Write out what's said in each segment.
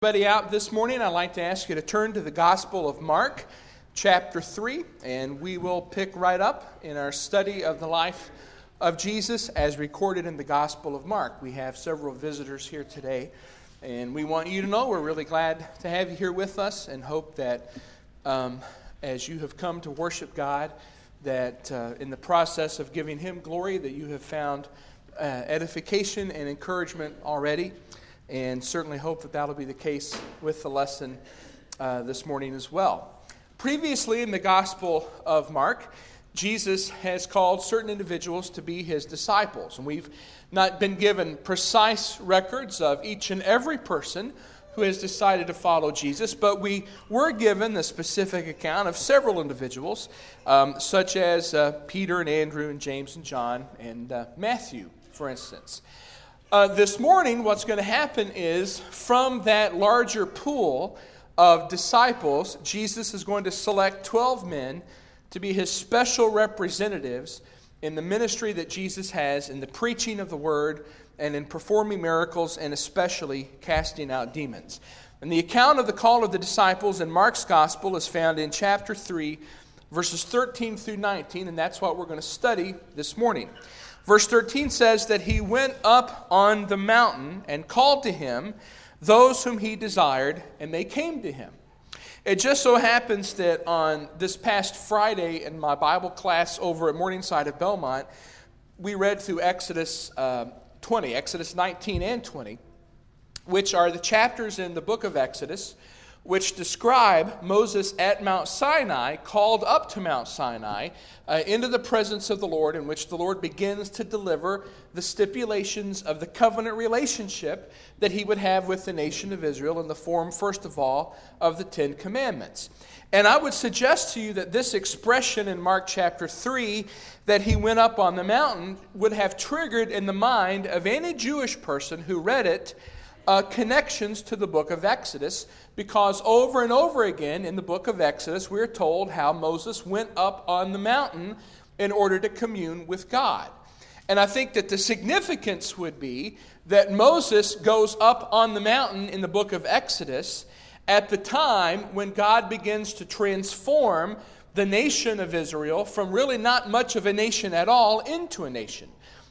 Everybody out this morning, I'd like to ask you to turn to the Gospel of Mark, chapter 3, and we will pick right up in our study of the life of Jesus as recorded in the Gospel of Mark. We have several visitors here today, and we want you to know we're really glad to have you here with us and hope that um, as you have come to worship God, that uh, in the process of giving Him glory, that you have found uh, edification and encouragement already and certainly hope that that'll be the case with the lesson uh, this morning as well. Previously in the Gospel of Mark, Jesus has called certain individuals to be his disciples, and we've not been given precise records of each and every person who has decided to follow Jesus, but we were given the specific account of several individuals, um, such as uh, Peter and Andrew and James and John and uh, Matthew, for instance. Uh, this morning, what's going to happen is from that larger pool of disciples, Jesus is going to select 12 men to be his special representatives in the ministry that Jesus has in the preaching of the word and in performing miracles and especially casting out demons. And the account of the call of the disciples in Mark's gospel is found in chapter 3, verses 13 through 19, and that's what we're going to study this morning. Verse 13 says that he went up on the mountain and called to him those whom he desired, and they came to him. It just so happens that on this past Friday in my Bible class over at Morningside of Belmont, we read through Exodus uh, 20, Exodus 19 and 20, which are the chapters in the book of Exodus which describe Moses at Mount Sinai, called up to Mount Sinai, uh, into the presence of the Lord, in which the Lord begins to deliver the stipulations of the covenant relationship that he would have with the nation of Israel in the form, first of all, of the Ten Commandments. And I would suggest to you that this expression in Mark chapter 3, that he went up on the mountain, would have triggered in the mind of any Jewish person who read it uh, connections to the book of Exodus because over and over again in the book of Exodus, we're told how Moses went up on the mountain in order to commune with God. And I think that the significance would be that Moses goes up on the mountain in the book of Exodus at the time when God begins to transform the nation of Israel from really not much of a nation at all into a nation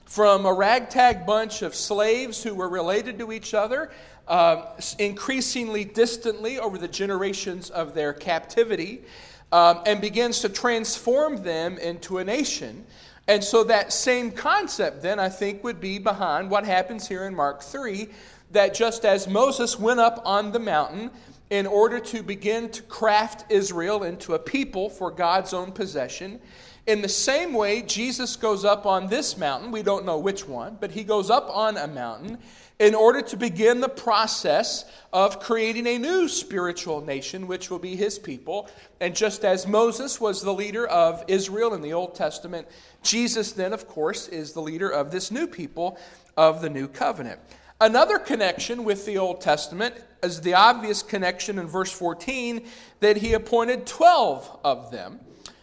from a ragtag bunch of slaves who were related to each other, uh, increasingly distantly over the generations of their captivity, um, and begins to transform them into a nation. And so, that same concept, then, I think, would be behind what happens here in Mark 3 that just as Moses went up on the mountain in order to begin to craft Israel into a people for God's own possession, in the same way, Jesus goes up on this mountain. We don't know which one, but he goes up on a mountain in order to begin the process of creating a new spiritual nation, which will be his people. And just as Moses was the leader of Israel in the Old Testament, Jesus, then, of course, is the leader of this new people of the new covenant. Another connection with the Old Testament is the obvious connection in verse 14 that he appointed 12 of them.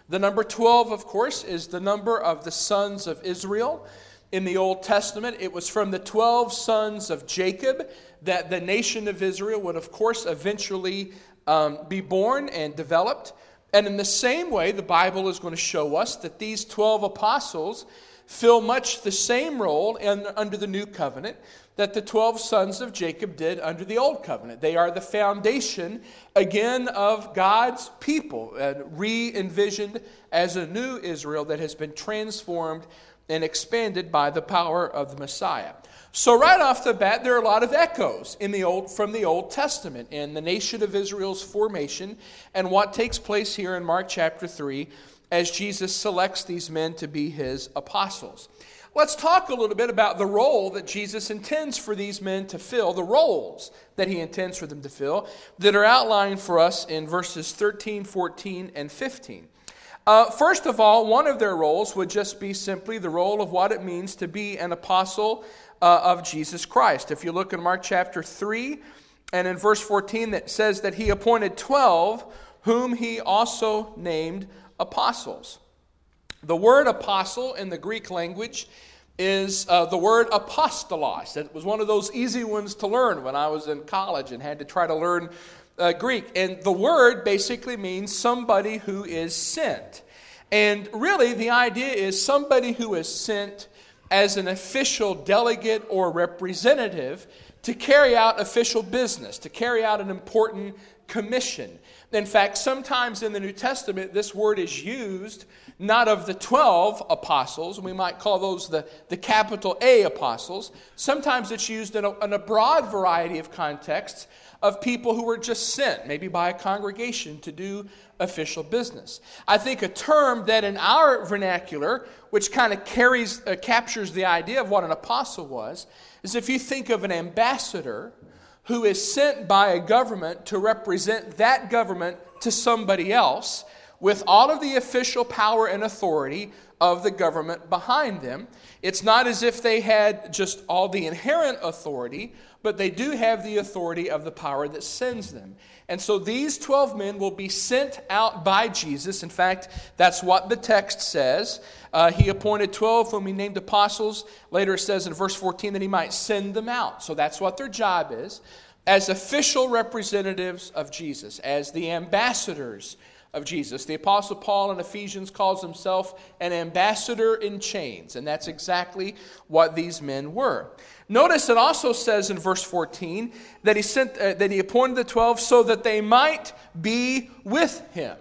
The number 12, of course, is the number of the sons of Israel. In the Old Testament, it was from the 12 sons of Jacob that the nation of Israel would, of course, eventually um, be born and developed. And in the same way, the Bible is going to show us that these 12 apostles fill much the same role in, under the new covenant that the 12 sons of Jacob did under the old covenant. They are the foundation, again, of God's people, re envisioned as a new Israel that has been transformed and expanded by the power of the Messiah. So, right off the bat, there are a lot of echoes in the old, from the Old Testament in the nation of Israel's formation and what takes place here in Mark chapter 3 as Jesus selects these men to be his apostles. Let's talk a little bit about the role that Jesus intends for these men to fill, the roles that he intends for them to fill, that are outlined for us in verses 13, 14, and 15. Uh, first of all, one of their roles would just be simply the role of what it means to be an apostle uh, of Jesus Christ. If you look in Mark chapter 3 and in verse 14, that says that he appointed 12, whom he also named apostles. The word apostle in the Greek language is uh, the word apostolos. It was one of those easy ones to learn when I was in college and had to try to learn uh, Greek. And the word basically means somebody who is sent. And really, the idea is somebody who is sent as an official delegate or representative to carry out official business, to carry out an important commission. In fact, sometimes in the New Testament, this word is used not of the 12 apostles, we might call those the, the capital A apostles. Sometimes it's used in a, in a broad variety of contexts of people who were just sent, maybe by a congregation, to do official business. I think a term that in our vernacular, which kind of carries, uh, captures the idea of what an apostle was, is if you think of an ambassador who is sent by a government to represent that government to somebody else with all of the official power and authority of the government behind them. It's not as if they had just all the inherent authority, but they do have the authority of the power that sends them. And so these 12 men will be sent out by Jesus. In fact, that's what the text says. Uh, he appointed 12 whom he named apostles. Later it says in verse 14 that he might send them out. So that's what their job is. As official representatives of Jesus, as the ambassadors of Jesus. The Apostle Paul in Ephesians calls himself an ambassador in chains, and that's exactly what these men were. Notice it also says in verse 14 that he, sent, uh, that he appointed the 12 so that they might be with him.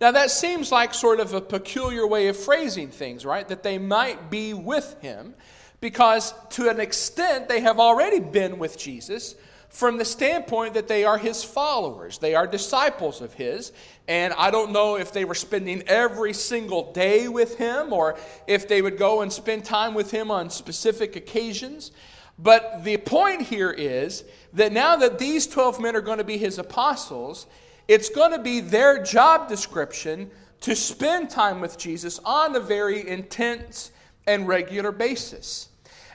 Now, that seems like sort of a peculiar way of phrasing things, right? That they might be with him, because to an extent they have already been with Jesus from the standpoint that they are his followers. They are disciples of his. And I don't know if they were spending every single day with him or if they would go and spend time with him on specific occasions. But the point here is that now that these 12 men are going to be his apostles, it's going to be their job description to spend time with Jesus on a very intense and regular basis.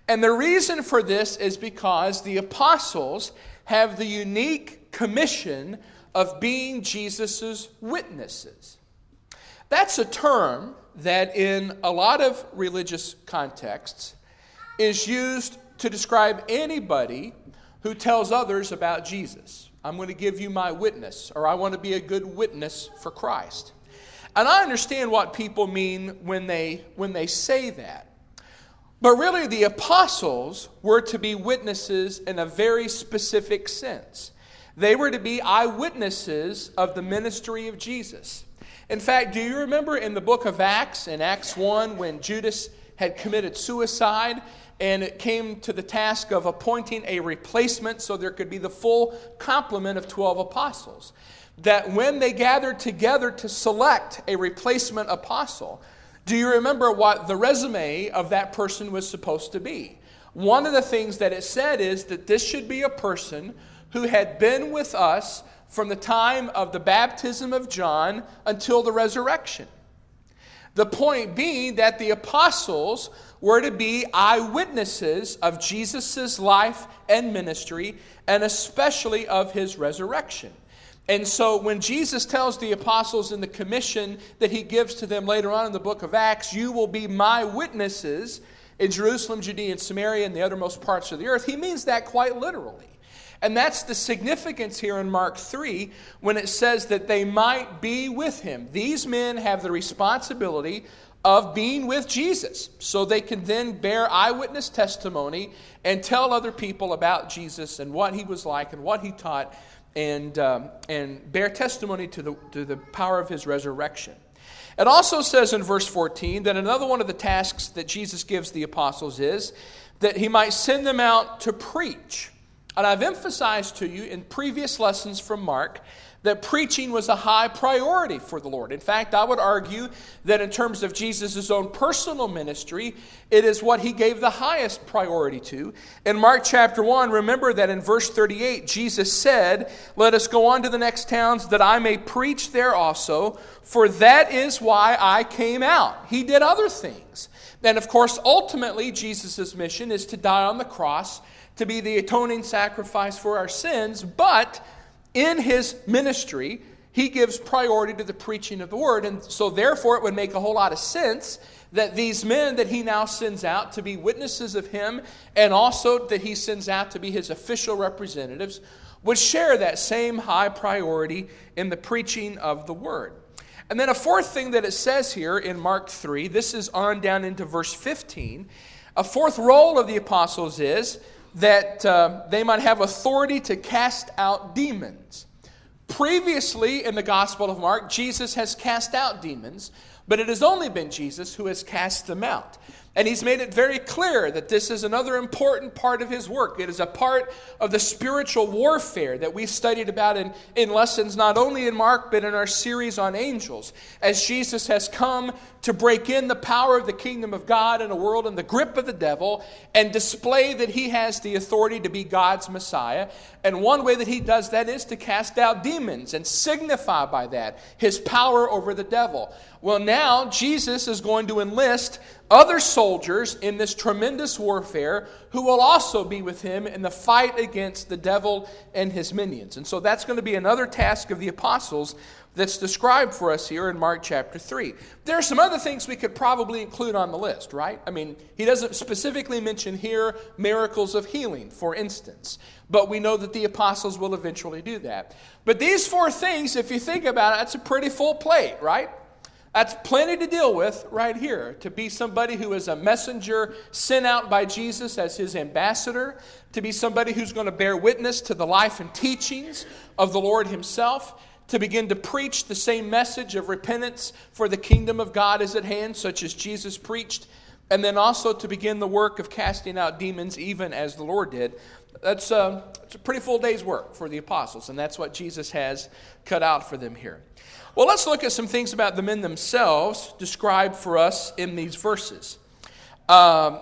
And the reason for this is because the apostles have the unique commission of being Jesus' witnesses. That's a term that, in a lot of religious contexts, is used to describe anybody who tells others about Jesus. I'm going to give you my witness, or I want to be a good witness for Christ. And I understand what people mean when they, when they say that. But really, the apostles were to be witnesses in a very specific sense. They were to be eyewitnesses of the ministry of Jesus. In fact, do you remember in the book of Acts, in Acts 1, when Judas had committed suicide and it came to the task of appointing a replacement so there could be the full complement of 12 apostles? That when they gathered together to select a replacement apostle, do you remember what the resume of that person was supposed to be? One of the things that it said is that this should be a person who had been with us from the time of the baptism of John until the resurrection. The point being that the apostles were to be eyewitnesses of Jesus' life and ministry, and especially of his resurrection. And so when Jesus tells the apostles in the commission that he gives to them later on in the book of Acts, you will be my witnesses in Jerusalem, Judea, and Samaria, and the uttermost parts of the earth, he means that quite literally. And that's the significance here in Mark 3 when it says that they might be with him. These men have the responsibility of being with Jesus so they can then bear eyewitness testimony and tell other people about Jesus and what he was like and what he taught and, um, and bear testimony to the, to the power of his resurrection. It also says in verse 14 that another one of the tasks that Jesus gives the apostles is that he might send them out to preach. And I've emphasized to you in previous lessons from Mark that preaching was a high priority for the Lord. In fact, I would argue that in terms of Jesus' own personal ministry, it is what he gave the highest priority to. In Mark chapter 1, remember that in verse 38, Jesus said, Let us go on to the next towns that I may preach there also, for that is why I came out. He did other things. And of course, ultimately, Jesus' mission is to die on the cross to be the atoning sacrifice for our sins, but in his ministry, he gives priority to the preaching of the word. And so, therefore, it would make a whole lot of sense that these men that he now sends out to be witnesses of him and also that he sends out to be his official representatives would share that same high priority in the preaching of the word. And then a fourth thing that it says here in Mark 3, this is on down into verse 15. A fourth role of the apostles is that uh, they might have authority to cast out demons. Previously in the Gospel of Mark, Jesus has cast out demons, but it has only been Jesus who has cast them out. And he's made it very clear that this is another important part of his work. It is a part of the spiritual warfare that we studied about in, in lessons not only in Mark, but in our series on angels. As Jesus has come to break in the power of the kingdom of God in a world in the grip of the devil and display that he has the authority to be God's Messiah. And one way that he does that is to cast out demons and signify by that his power over the devil. Well, now Jesus is going to enlist other soldiers in this tremendous warfare who will also be with him in the fight against the devil and his minions. And so that's going to be another task of the apostles that's described for us here in Mark chapter 3. There are some other things we could probably include on the list, right? I mean, he doesn't specifically mention here miracles of healing, for instance, but we know that the apostles will eventually do that. But these four things, if you think about it, that's a pretty full plate, right? That's plenty to deal with right here. To be somebody who is a messenger sent out by Jesus as his ambassador, to be somebody who's going to bear witness to the life and teachings of the Lord himself to begin to preach the same message of repentance for the kingdom of God is at hand, such as Jesus preached, and then also to begin the work of casting out demons, even as the Lord did. That's a, uh, a pretty full day's work for the apostles, and that's what Jesus has cut out for them here. Well, let's look at some things about the men themselves described for us in these verses. Um,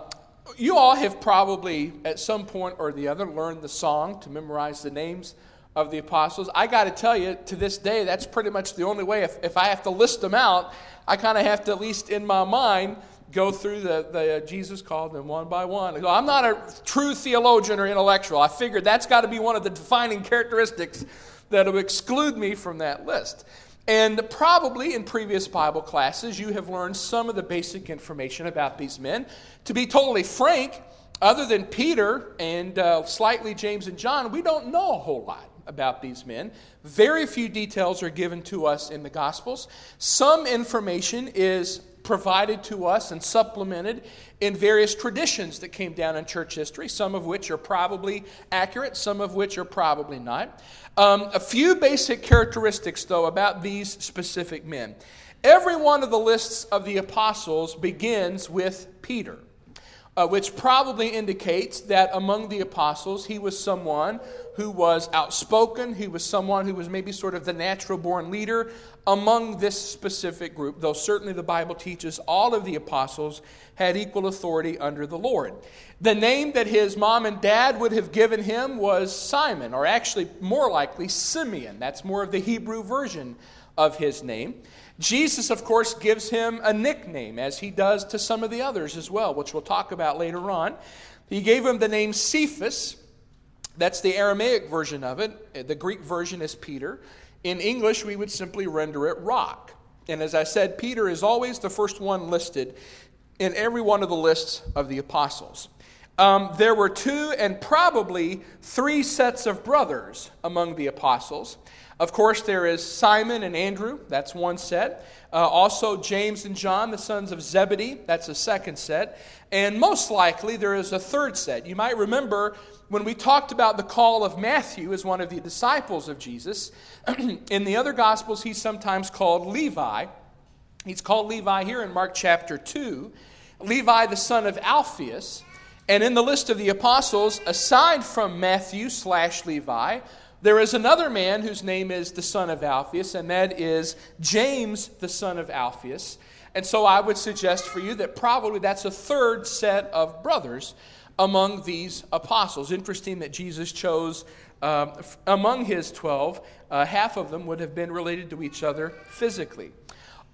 you all have probably, at some point or the other, learned the song to memorize the names of the apostles. I got to tell you, to this day, that's pretty much the only way. If, if I have to list them out, I kind of have to, at least in my mind, go through the, the uh, Jesus called them one by one. I'm not a true theologian or intellectual. I figured that's got to be one of the defining characteristics that will exclude me from that list. And probably in previous Bible classes, you have learned some of the basic information about these men. To be totally frank, other than Peter and uh, slightly James and John, we don't know a whole lot about these men. Very few details are given to us in the Gospels. Some information is provided to us and supplemented in various traditions that came down in church history, some of which are probably accurate, some of which are probably not. Um, a few basic characteristics, though, about these specific men. Every one of the lists of the apostles begins with Peter uh, which probably indicates that among the apostles, he was someone who was outspoken. He was someone who was maybe sort of the natural born leader among this specific group, though certainly the Bible teaches all of the apostles had equal authority under the Lord. The name that his mom and dad would have given him was Simon, or actually more likely Simeon. That's more of the Hebrew version of his name. Jesus, of course, gives him a nickname, as he does to some of the others as well, which we'll talk about later on. He gave him the name Cephas. That's the Aramaic version of it. The Greek version is Peter. In English, we would simply render it rock. And as I said, Peter is always the first one listed in every one of the lists of the apostles. Um, there were two and probably three sets of brothers among the apostles. Of course, there is Simon and Andrew, that's one set. Uh, also, James and John, the sons of Zebedee, that's a second set. And most likely, there is a third set. You might remember when we talked about the call of Matthew as one of the disciples of Jesus, in the other Gospels, he's sometimes called Levi. He's called Levi here in Mark chapter 2. Levi, the son of Alphaeus. And in the list of the apostles, aside from Matthew slash Levi, there is another man whose name is the son of Alphaeus, and that is James, the son of Alphaeus. And so I would suggest for you that probably that's a third set of brothers among these apostles. Interesting that Jesus chose uh, among his 12, uh, half of them would have been related to each other physically.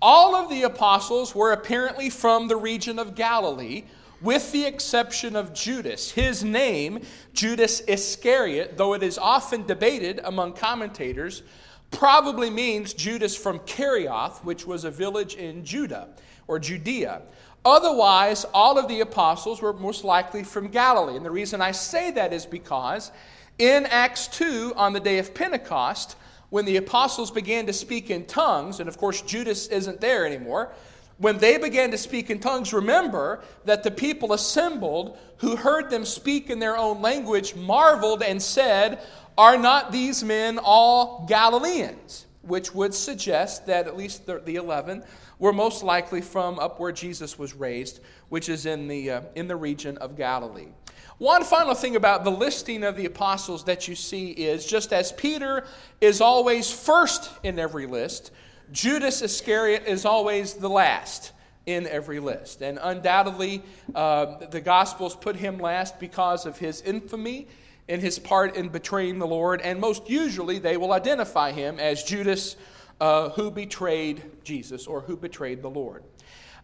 All of the apostles were apparently from the region of Galilee, with the exception of Judas. His name, Judas Iscariot, though it is often debated among commentators, probably means Judas from Kerioth, which was a village in Judah or Judea. Otherwise, all of the apostles were most likely from Galilee. And the reason I say that is because in Acts 2, on the day of Pentecost, when the apostles began to speak in tongues, and of course Judas isn't there anymore, when they began to speak in tongues, remember that the people assembled who heard them speak in their own language marveled and said, Are not these men all Galileans? Which would suggest that at least the, the 11 were most likely from up where Jesus was raised, which is in the, uh, in the region of Galilee. One final thing about the listing of the apostles that you see is just as Peter is always first in every list, Judas Iscariot is always the last in every list. And undoubtedly, uh, the Gospels put him last because of his infamy and his part in betraying the Lord. And most usually, they will identify him as Judas uh, who betrayed Jesus or who betrayed the Lord.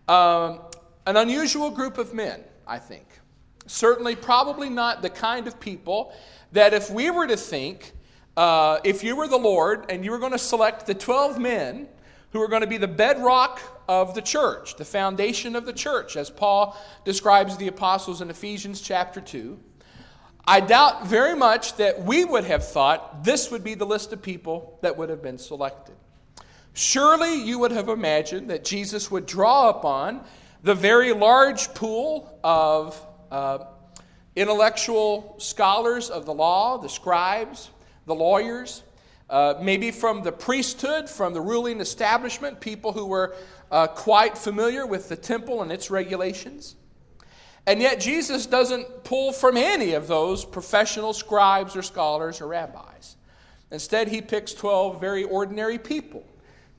Um, an unusual group of men, I think. Certainly, probably not the kind of people that if we were to think, uh, if you were the Lord and you were going to select the 12 men who are going to be the bedrock of the church, the foundation of the church, as Paul describes the apostles in Ephesians chapter 2, I doubt very much that we would have thought this would be the list of people that would have been selected. Surely you would have imagined that Jesus would draw upon the very large pool of uh, intellectual scholars of the law, the scribes, the lawyers, uh, maybe from the priesthood, from the ruling establishment, people who were uh, quite familiar with the temple and its regulations. And yet, Jesus doesn't pull from any of those professional scribes or scholars or rabbis. Instead, he picks 12 very ordinary people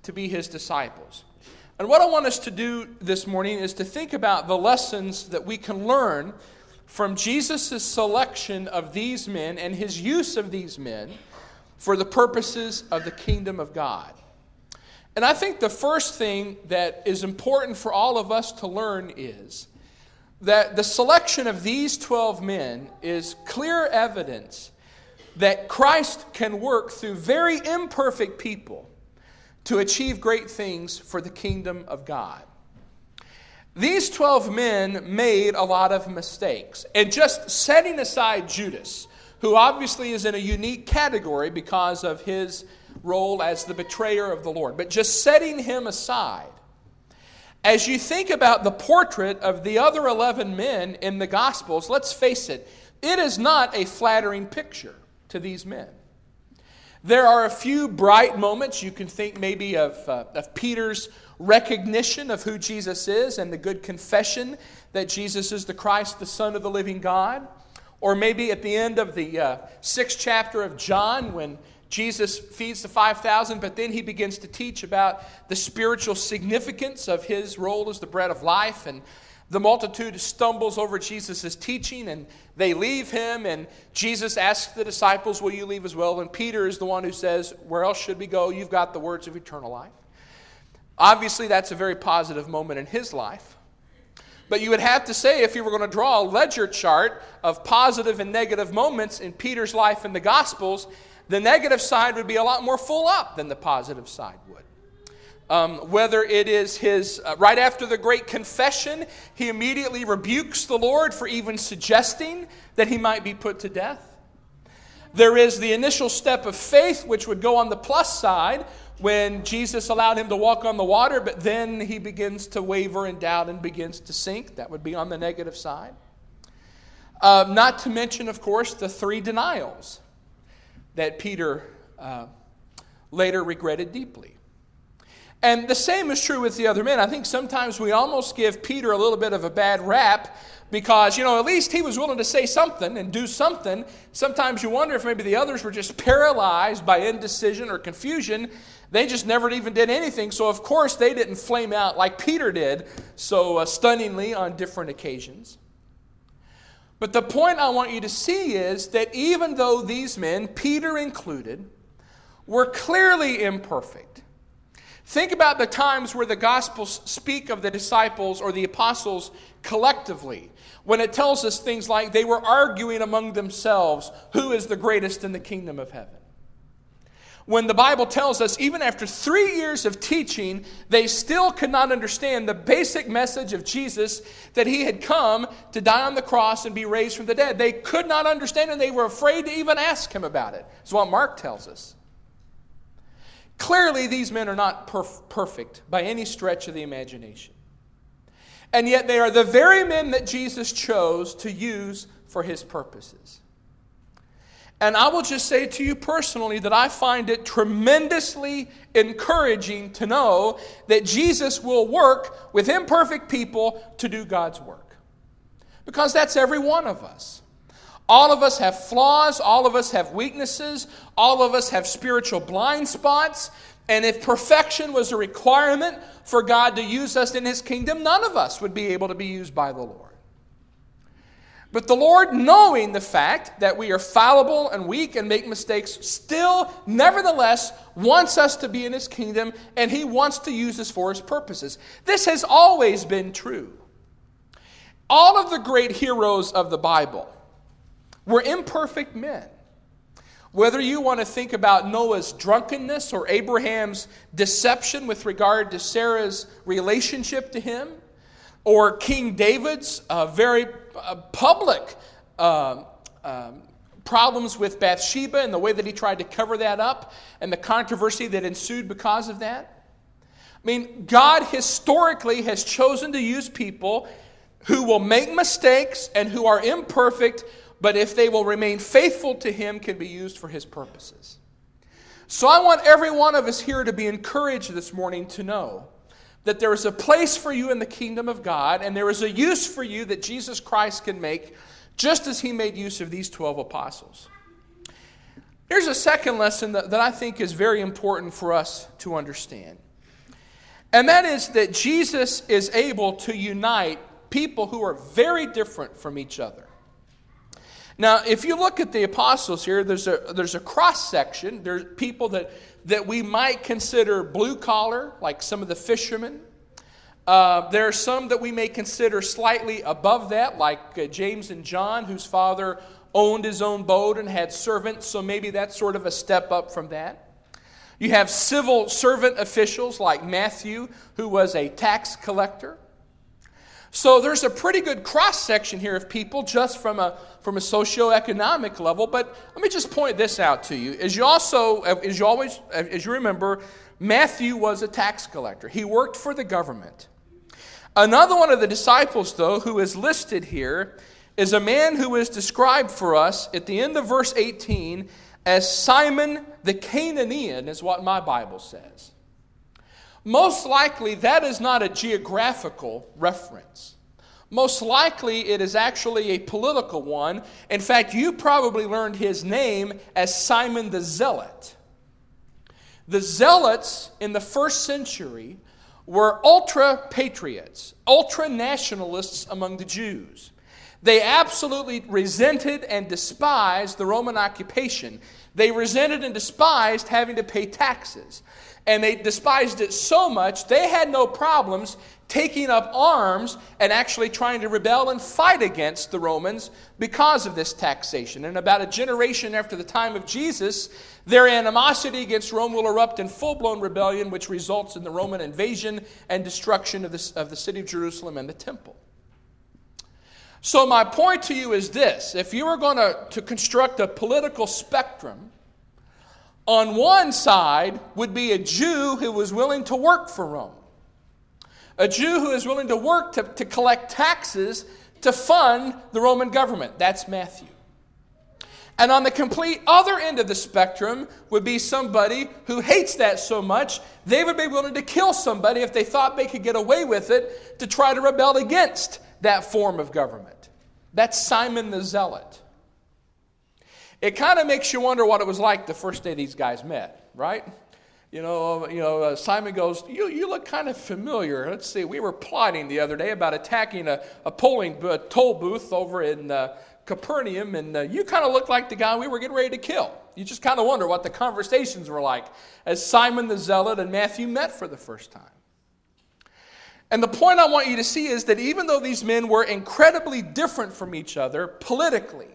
to be his disciples. And what I want us to do this morning is to think about the lessons that we can learn from Jesus' selection of these men and his use of these men for the purposes of the kingdom of God. And I think the first thing that is important for all of us to learn is that the selection of these 12 men is clear evidence that Christ can work through very imperfect people to achieve great things for the kingdom of God. These 12 men made a lot of mistakes. And just setting aside Judas, who obviously is in a unique category because of his role as the betrayer of the Lord, but just setting him aside, as you think about the portrait of the other 11 men in the Gospels, let's face it, it is not a flattering picture to these men. There are a few bright moments. You can think maybe of, uh, of Peter's recognition of who Jesus is and the good confession that Jesus is the Christ, the Son of the living God. Or maybe at the end of the uh, sixth chapter of John when Jesus feeds the 5,000, but then he begins to teach about the spiritual significance of his role as the bread of life and the multitude stumbles over Jesus' teaching and they leave him. And Jesus asks the disciples, Will you leave as well? And Peter is the one who says, Where else should we go? You've got the words of eternal life. Obviously, that's a very positive moment in his life. But you would have to say, if you were going to draw a ledger chart of positive and negative moments in Peter's life in the Gospels, the negative side would be a lot more full up than the positive side would. Um, whether it is his, uh, right after the great confession, he immediately rebukes the Lord for even suggesting that he might be put to death. There is the initial step of faith, which would go on the plus side when Jesus allowed him to walk on the water, but then he begins to waver and doubt and begins to sink. That would be on the negative side. Uh, not to mention, of course, the three denials that Peter uh, later regretted deeply. And the same is true with the other men. I think sometimes we almost give Peter a little bit of a bad rap because, you know, at least he was willing to say something and do something. Sometimes you wonder if maybe the others were just paralyzed by indecision or confusion. They just never even did anything. So, of course, they didn't flame out like Peter did so uh, stunningly on different occasions. But the point I want you to see is that even though these men, Peter included, were clearly imperfect, Think about the times where the Gospels speak of the disciples or the apostles collectively, when it tells us things like they were arguing among themselves who is the greatest in the kingdom of heaven. when the Bible tells us, even after three years of teaching, they still could not understand the basic message of Jesus that he had come to die on the cross and be raised from the dead. They could not understand and They were afraid to even ask him about it. That's what Mark tells us. Clearly, these men are not perf- perfect by any stretch of the imagination. And yet, they are the very men that Jesus chose to use for his purposes. And I will just say to you personally that I find it tremendously encouraging to know that Jesus will work with imperfect people to do God's work. Because that's every one of us. All of us have flaws, all of us have weaknesses, all of us have spiritual blind spots. And if perfection was a requirement for God to use us in His kingdom, none of us would be able to be used by the Lord. But the Lord, knowing the fact that we are fallible and weak and make mistakes, still, nevertheless, wants us to be in His kingdom and He wants to use us for His purposes. This has always been true. All of the great heroes of the Bible were imperfect men. Whether you want to think about Noah's drunkenness or Abraham's deception with regard to Sarah's relationship to him, or King David's uh, very uh, public uh, um, problems with Bathsheba and the way that he tried to cover that up and the controversy that ensued because of that. I mean, God historically has chosen to use people who will make mistakes and who are imperfect, but if they will remain faithful to Him, can be used for His purposes. So I want every one of us here to be encouraged this morning to know that there is a place for you in the kingdom of God, and there is a use for you that Jesus Christ can make, just as he made use of these 12 apostles. Here's a second lesson that, that I think is very important for us to understand. And that is that Jesus is able to unite people who are very different from each other. Now, if you look at the apostles here, there's a, there's a cross section. There's people that that we might consider blue collar, like some of the fishermen. Uh, there are some that we may consider slightly above that, like uh, James and John, whose father owned his own boat and had servants, so maybe that's sort of a step up from that. You have civil servant officials like Matthew, who was a tax collector. So there's a pretty good cross section here of people just from a, from a socioeconomic level. But let me just point this out to you. As you also, as you always, as you remember, Matthew was a tax collector. He worked for the government. Another one of the disciples, though, who is listed here, is a man who is described for us at the end of verse 18 as Simon the Cananaean, is what my Bible says. Most likely, that is not a geographical reference. Most likely, it is actually a political one. In fact, you probably learned his name as Simon the Zealot. The Zealots in the first century were ultra patriots, ultra nationalists among the Jews. They absolutely resented and despised the Roman occupation. They resented and despised having to pay taxes and they despised it so much they had no problems taking up arms and actually trying to rebel and fight against the Romans because of this taxation. And about a generation after the time of Jesus, their animosity against Rome will erupt in full blown rebellion, which results in the Roman invasion and destruction of the, of the city of Jerusalem and the temple. So, my point to you is this if you were going to, to construct a political spectrum, on one side would be a Jew who was willing to work for Rome, a Jew who is willing to work to, to collect taxes to fund the Roman government. That's Matthew. And on the complete other end of the spectrum would be somebody who hates that so much, they would be willing to kill somebody if they thought they could get away with it to try to rebel against that form of government. That's Simon the Zealot. It kind of makes you wonder what it was like the first day these guys met, right? You know, you know, uh, Simon goes, you, you look kind of familiar. Let's see, we were plotting the other day about attacking a, a polling a toll booth over in uh, Capernaum, and uh, you kind of look like the guy we were getting ready to kill. You just kind of wonder what the conversations were like as Simon the Zealot and Matthew met for the first time. And the point I want you to see is that even though these men were incredibly different from each other politically,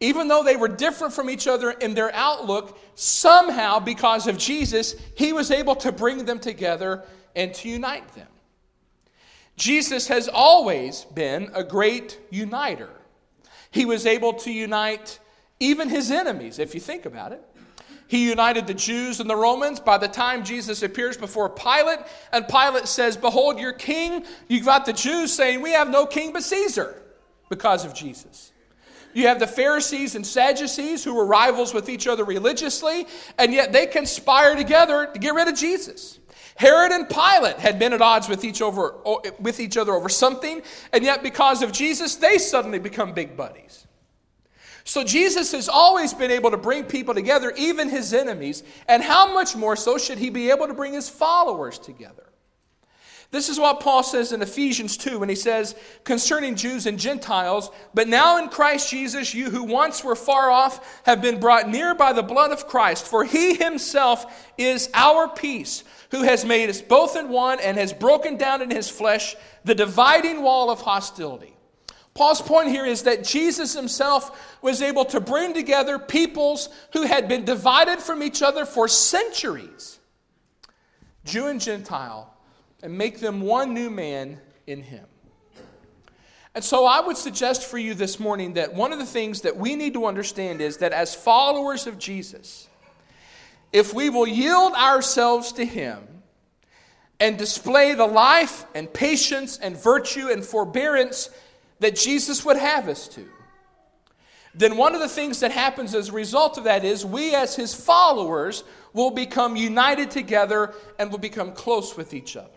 Even though they were different from each other in their outlook, somehow, because of Jesus, he was able to bring them together and to unite them. Jesus has always been a great uniter. He was able to unite even his enemies, if you think about it. He united the Jews and the Romans. By the time Jesus appears before Pilate, and Pilate says, Behold your king, you've got the Jews saying, We have no king but Caesar because of Jesus. You have the Pharisees and Sadducees who were rivals with each other religiously, and yet they conspire together to get rid of Jesus. Herod and Pilate had been at odds with each, over, with each other over something, and yet because of Jesus, they suddenly become big buddies. So Jesus has always been able to bring people together, even his enemies, and how much more so should he be able to bring his followers together? This is what Paul says in Ephesians 2 when he says, concerning Jews and Gentiles, but now in Christ Jesus, you who once were far off have been brought near by the blood of Christ, for he himself is our peace, who has made us both in one and has broken down in his flesh the dividing wall of hostility. Paul's point here is that Jesus himself was able to bring together peoples who had been divided from each other for centuries, Jew and Gentile and make them one new man in him. And so I would suggest for you this morning that one of the things that we need to understand is that as followers of Jesus, if we will yield ourselves to him and display the life and patience and virtue and forbearance that Jesus would have us to, then one of the things that happens as a result of that is we, as his followers, will become united together and will become close with each other.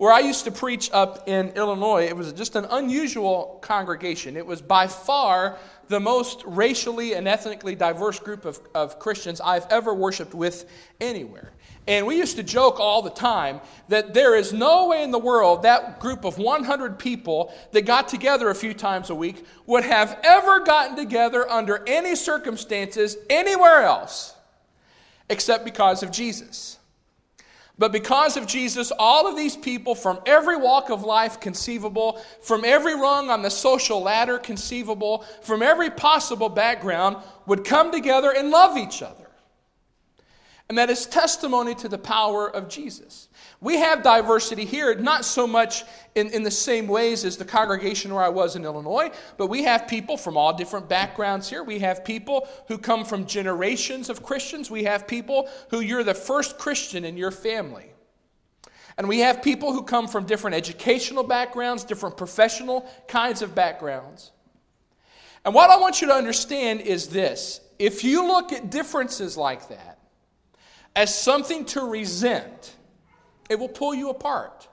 Where I used to preach up in Illinois, it was just an unusual congregation. It was by far the most racially and ethnically diverse group of, of Christians I've ever worshiped with anywhere. And we used to joke all the time that there is no way in the world that group of 100 people that got together a few times a week would have ever gotten together under any circumstances anywhere else except because of Jesus. But because of Jesus, all of these people from every walk of life conceivable, from every rung on the social ladder conceivable, from every possible background, would come together and love each other. And that is testimony to the power of Jesus. We have diversity here, not so much in, in the same ways as the congregation where I was in Illinois, but we have people from all different backgrounds here. We have people who come from generations of Christians. We have people who you're the first Christian in your family. And we have people who come from different educational backgrounds, different professional kinds of backgrounds. And what I want you to understand is this if you look at differences like that as something to resent, it will pull you apart.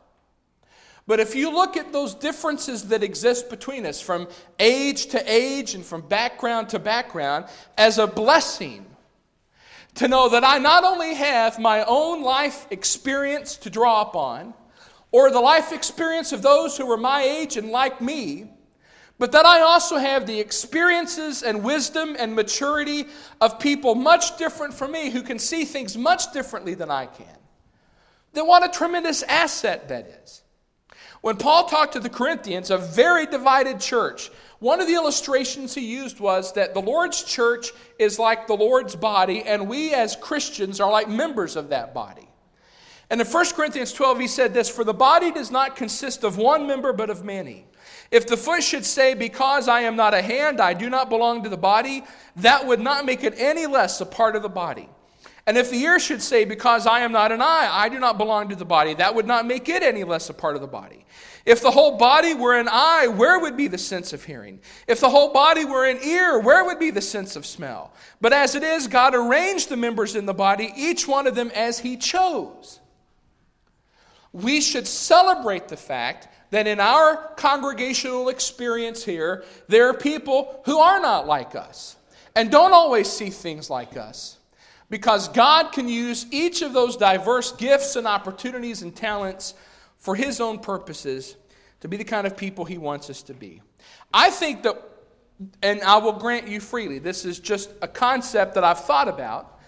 But if you look at those differences that exist between us from age to age and from background to background as a blessing, to know that I not only have my own life experience to draw upon, or the life experience of those who are my age and like me, but that I also have the experiences and wisdom and maturity of people much different from me who can see things much differently than I can then what a tremendous asset that is. When Paul talked to the Corinthians, a very divided church, one of the illustrations he used was that the Lord's church is like the Lord's body, and we as Christians are like members of that body. And in 1 Corinthians 12, he said this For the body does not consist of one member, but of many. If the foot should say, Because I am not a hand, I do not belong to the body, that would not make it any less a part of the body. And if the ear should say, Because I am not an eye, I do not belong to the body, that would not make it any less a part of the body. If the whole body were an eye, where would be the sense of hearing? If the whole body were an ear, where would be the sense of smell? But as it is, God arranged the members in the body, each one of them as He chose. We should celebrate the fact that in our congregational experience here, there are people who are not like us and don't always see things like us. Because God can use each of those diverse gifts and opportunities and talents for His own purposes to be the kind of people He wants us to be. I think that, and I will grant you freely, this is just a concept that I've thought about,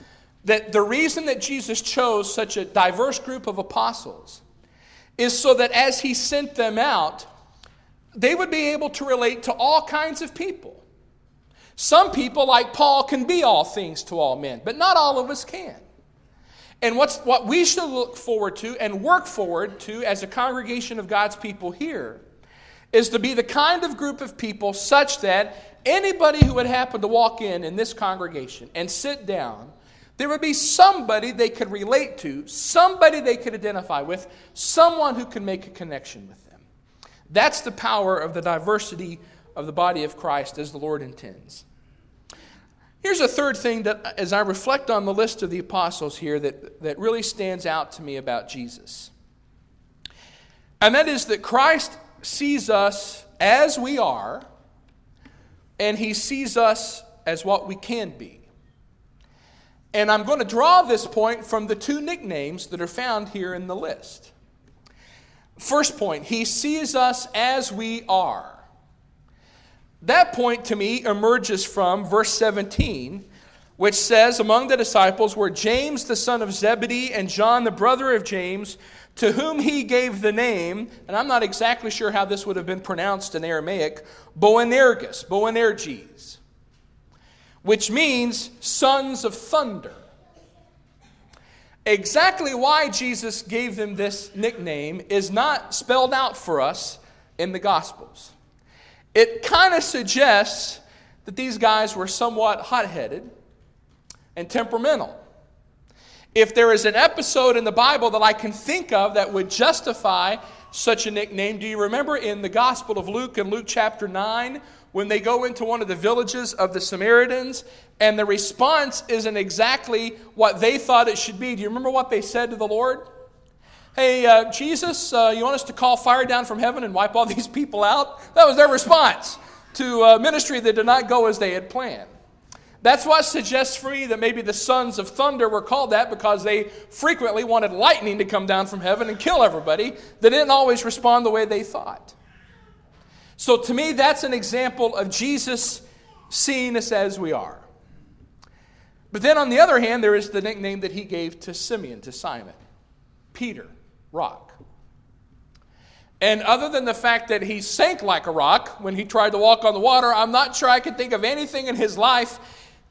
that the reason that Jesus chose such a diverse group of apostles is so that as He sent them out, they would be able to relate to all kinds of people. Some people, like Paul, can be all things to all men, but not all of us can. And what's, what we should look forward to and work forward to as a congregation of God's people here is to be the kind of group of people such that anybody who would happen to walk in in this congregation and sit down, there would be somebody they could relate to, somebody they could identify with, someone who can make a connection with them. That's the power of the diversity of the body of Christ as the Lord intends. Here's a third thing that, as I reflect on the list of the apostles here, that, that really stands out to me about Jesus. And that is that Christ sees us as we are, and he sees us as what we can be. And I'm going to draw this point from the two nicknames that are found here in the list. First point, he sees us as we are. That point to me emerges from verse 17, which says, Among the disciples were James the son of Zebedee and John the brother of James, to whom he gave the name, and I'm not exactly sure how this would have been pronounced in Aramaic, Boanerges, Boanerges, which means sons of thunder. Exactly why Jesus gave them this nickname is not spelled out for us in the Gospels it kind of suggests that these guys were somewhat hot headed and temperamental. If there is an episode in the Bible that I can think of that would justify such a nickname, do you remember in the Gospel of Luke, in Luke chapter 9, when they go into one of the villages of the Samaritans and the response isn't exactly what they thought it should be? Do you remember what they said to the Lord? Hey, uh, Jesus, uh, you want us to call fire down from heaven and wipe all these people out? That was their response to a ministry that did not go as they had planned. That's why what suggests for me that maybe the sons of thunder were called that because they frequently wanted lightning to come down from heaven and kill everybody. They didn't always respond the way they thought. So to me, that's an example of Jesus seeing us as we are. But then on the other hand, there is the nickname that he gave to Simeon, to Simon Peter rock. And other than the fact that he sank like a rock when he tried to walk on the water, I'm not sure I could think of anything in his life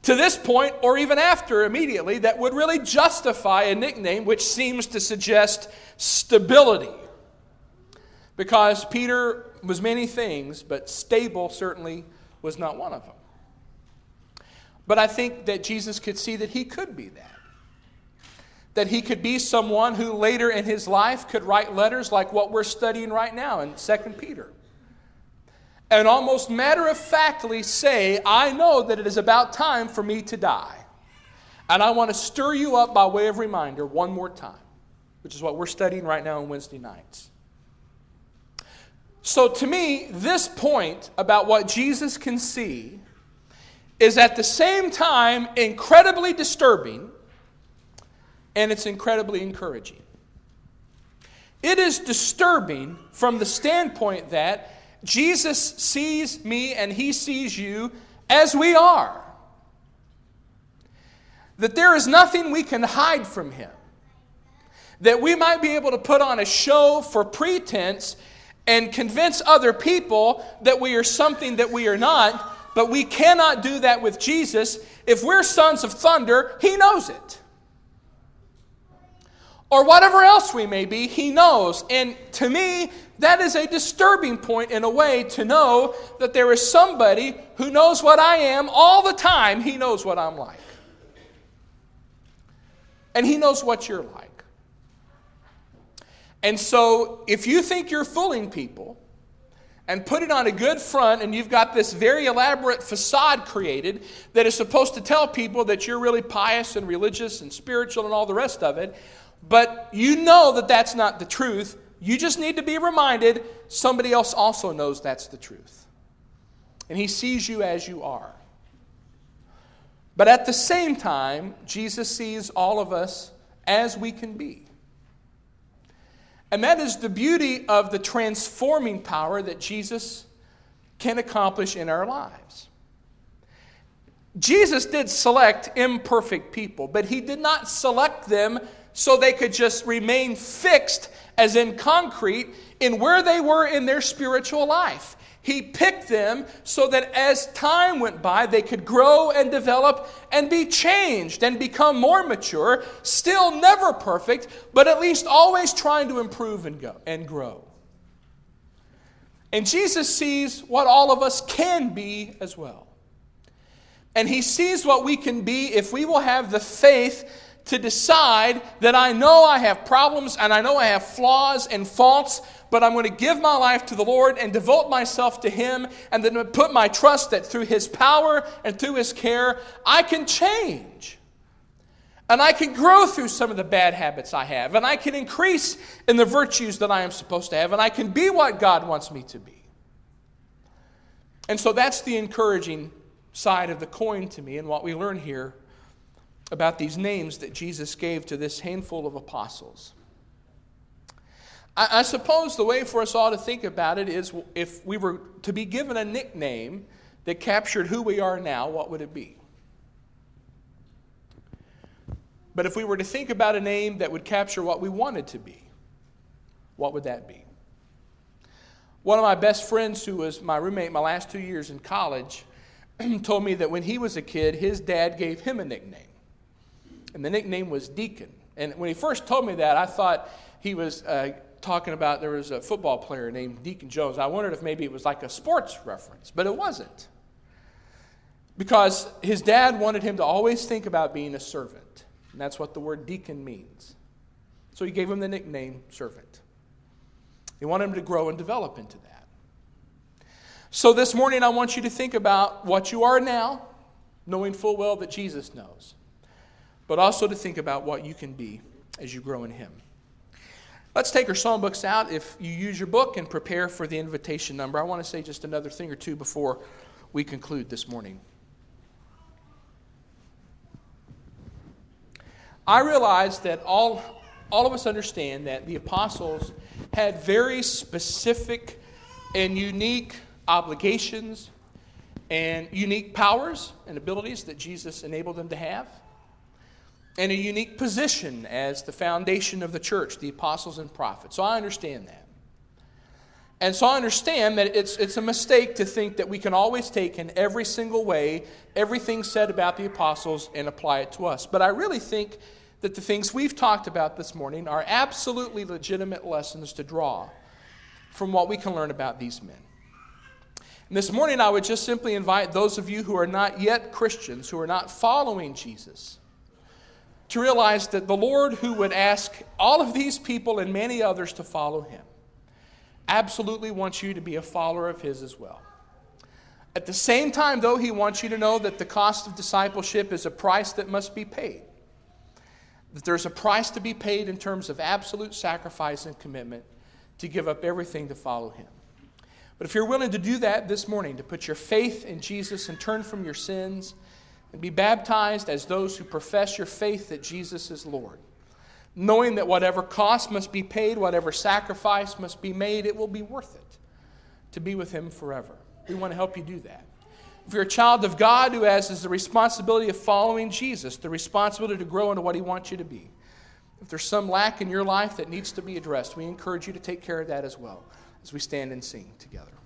to this point or even after immediately that would really justify a nickname which seems to suggest stability. Because Peter was many things, but stable certainly was not one of them. But I think that Jesus could see that he could be that that he could be someone who later in his life could write letters like what we're studying right now in 2 Peter. And almost matter of factly say, I know that it is about time for me to die. And I want to stir you up by way of reminder one more time, which is what we're studying right now on Wednesday nights. So, to me, this point about what Jesus can see is at the same time incredibly disturbing and it's incredibly encouraging. It is disturbing from the standpoint that Jesus sees me and he sees you as we are. That there is nothing we can hide from him. That we might be able to put on a show for pretense and convince other people that we are something that we are not, but we cannot do that with Jesus. If we're sons of thunder, he knows it or whatever else we may be, He knows. And to me, that is a disturbing point in a way to know that there is somebody who knows what I am all the time. He knows what I'm like. And He knows what you're like. And so, if you think you're fooling people and put it on a good front, and you've got this very elaborate facade created that is supposed to tell people that you're really pious and religious and spiritual and all the rest of it, but you know that that's not the truth. You just need to be reminded somebody else also knows that's the truth. And he sees you as you are. But at the same time, Jesus sees all of us as we can be. And that is the beauty of the transforming power that Jesus can accomplish in our lives. Jesus did select imperfect people, but he did not select them so they could just remain fixed as in concrete in where they were in their spiritual life. He picked them so that as time went by, they could grow and develop and be changed and become more mature, still never perfect, but at least always trying to improve and, go, and grow. And Jesus sees what all of us can be as well. And he sees what we can be if we will have the faith to decide that I know I have problems and I know I have flaws and faults, but I'm going to give my life to the Lord and devote myself to Him and then put my trust that through His power and through His care, I can change. And I can grow through some of the bad habits I have. And I can increase in the virtues that I am supposed to have. And I can be what God wants me to be. And so that's the encouraging side of the coin to me and what we learn here about these names that Jesus gave to this handful of apostles. I, I, suppose the way for us all to think about it is if we were to be given a nickname that captured who we are now, what would it be? But if we were to think about a name that would capture what we wanted to be, what would that be? One of my best friends, who was my roommate my last two years in college, told me that when he was a kid, his dad gave him a nickname. And the nickname was Deacon. And when he first told me that, I thought he was uh, talking about there was a football player named Deacon Jones. I wondered if maybe it was like a sports reference, but it wasn't. Because his dad wanted him to always think about being a servant. And that's what the word deacon means. So he gave him the nickname servant. He wanted him to grow and develop into that. So this morning, I want you to think about what you are now, knowing full well that Jesus knows, but also to think about what you can be as you grow in Him. Let's take our psalm books out. If you use your book and prepare for the invitation number, I want to say just another thing or two before we conclude this morning. I realize that all, all of us understand that the apostles had very specific and unique obligations and unique powers and abilities that Jesus enabled them to have, and a unique position as the foundation of the church, the apostles and prophets. So I understand that. And so I understand that it's, it's a mistake to think that we can always take in every single way everything said about the apostles and apply it to us. But I really think that the things we've talked about this morning are absolutely legitimate lessons to draw from what we can learn about these men. And this morning, I would just simply invite those of you who are not yet Christians, who are not following Jesus, to realize that the Lord, who would ask all of these people and many others to follow him, absolutely wants you to be a follower of his as well. At the same time, though, he wants you to know that the cost of discipleship is a price that must be paid. That there's a price to be paid in terms of absolute sacrifice and commitment to give up everything to follow him. But if you're willing to do that this morning, to put your faith in Jesus and turn from your sins and be baptized as those who profess your faith that Jesus is Lord, knowing that whatever cost must be paid, whatever sacrifice must be made, it will be worth it to be with Him forever. We want to help you do that. If you're a child of God who has the responsibility of following Jesus, the responsibility to grow into what He wants you to be, if there's some lack in your life that needs to be addressed, we encourage you to take care of that as well as we stand and sing together.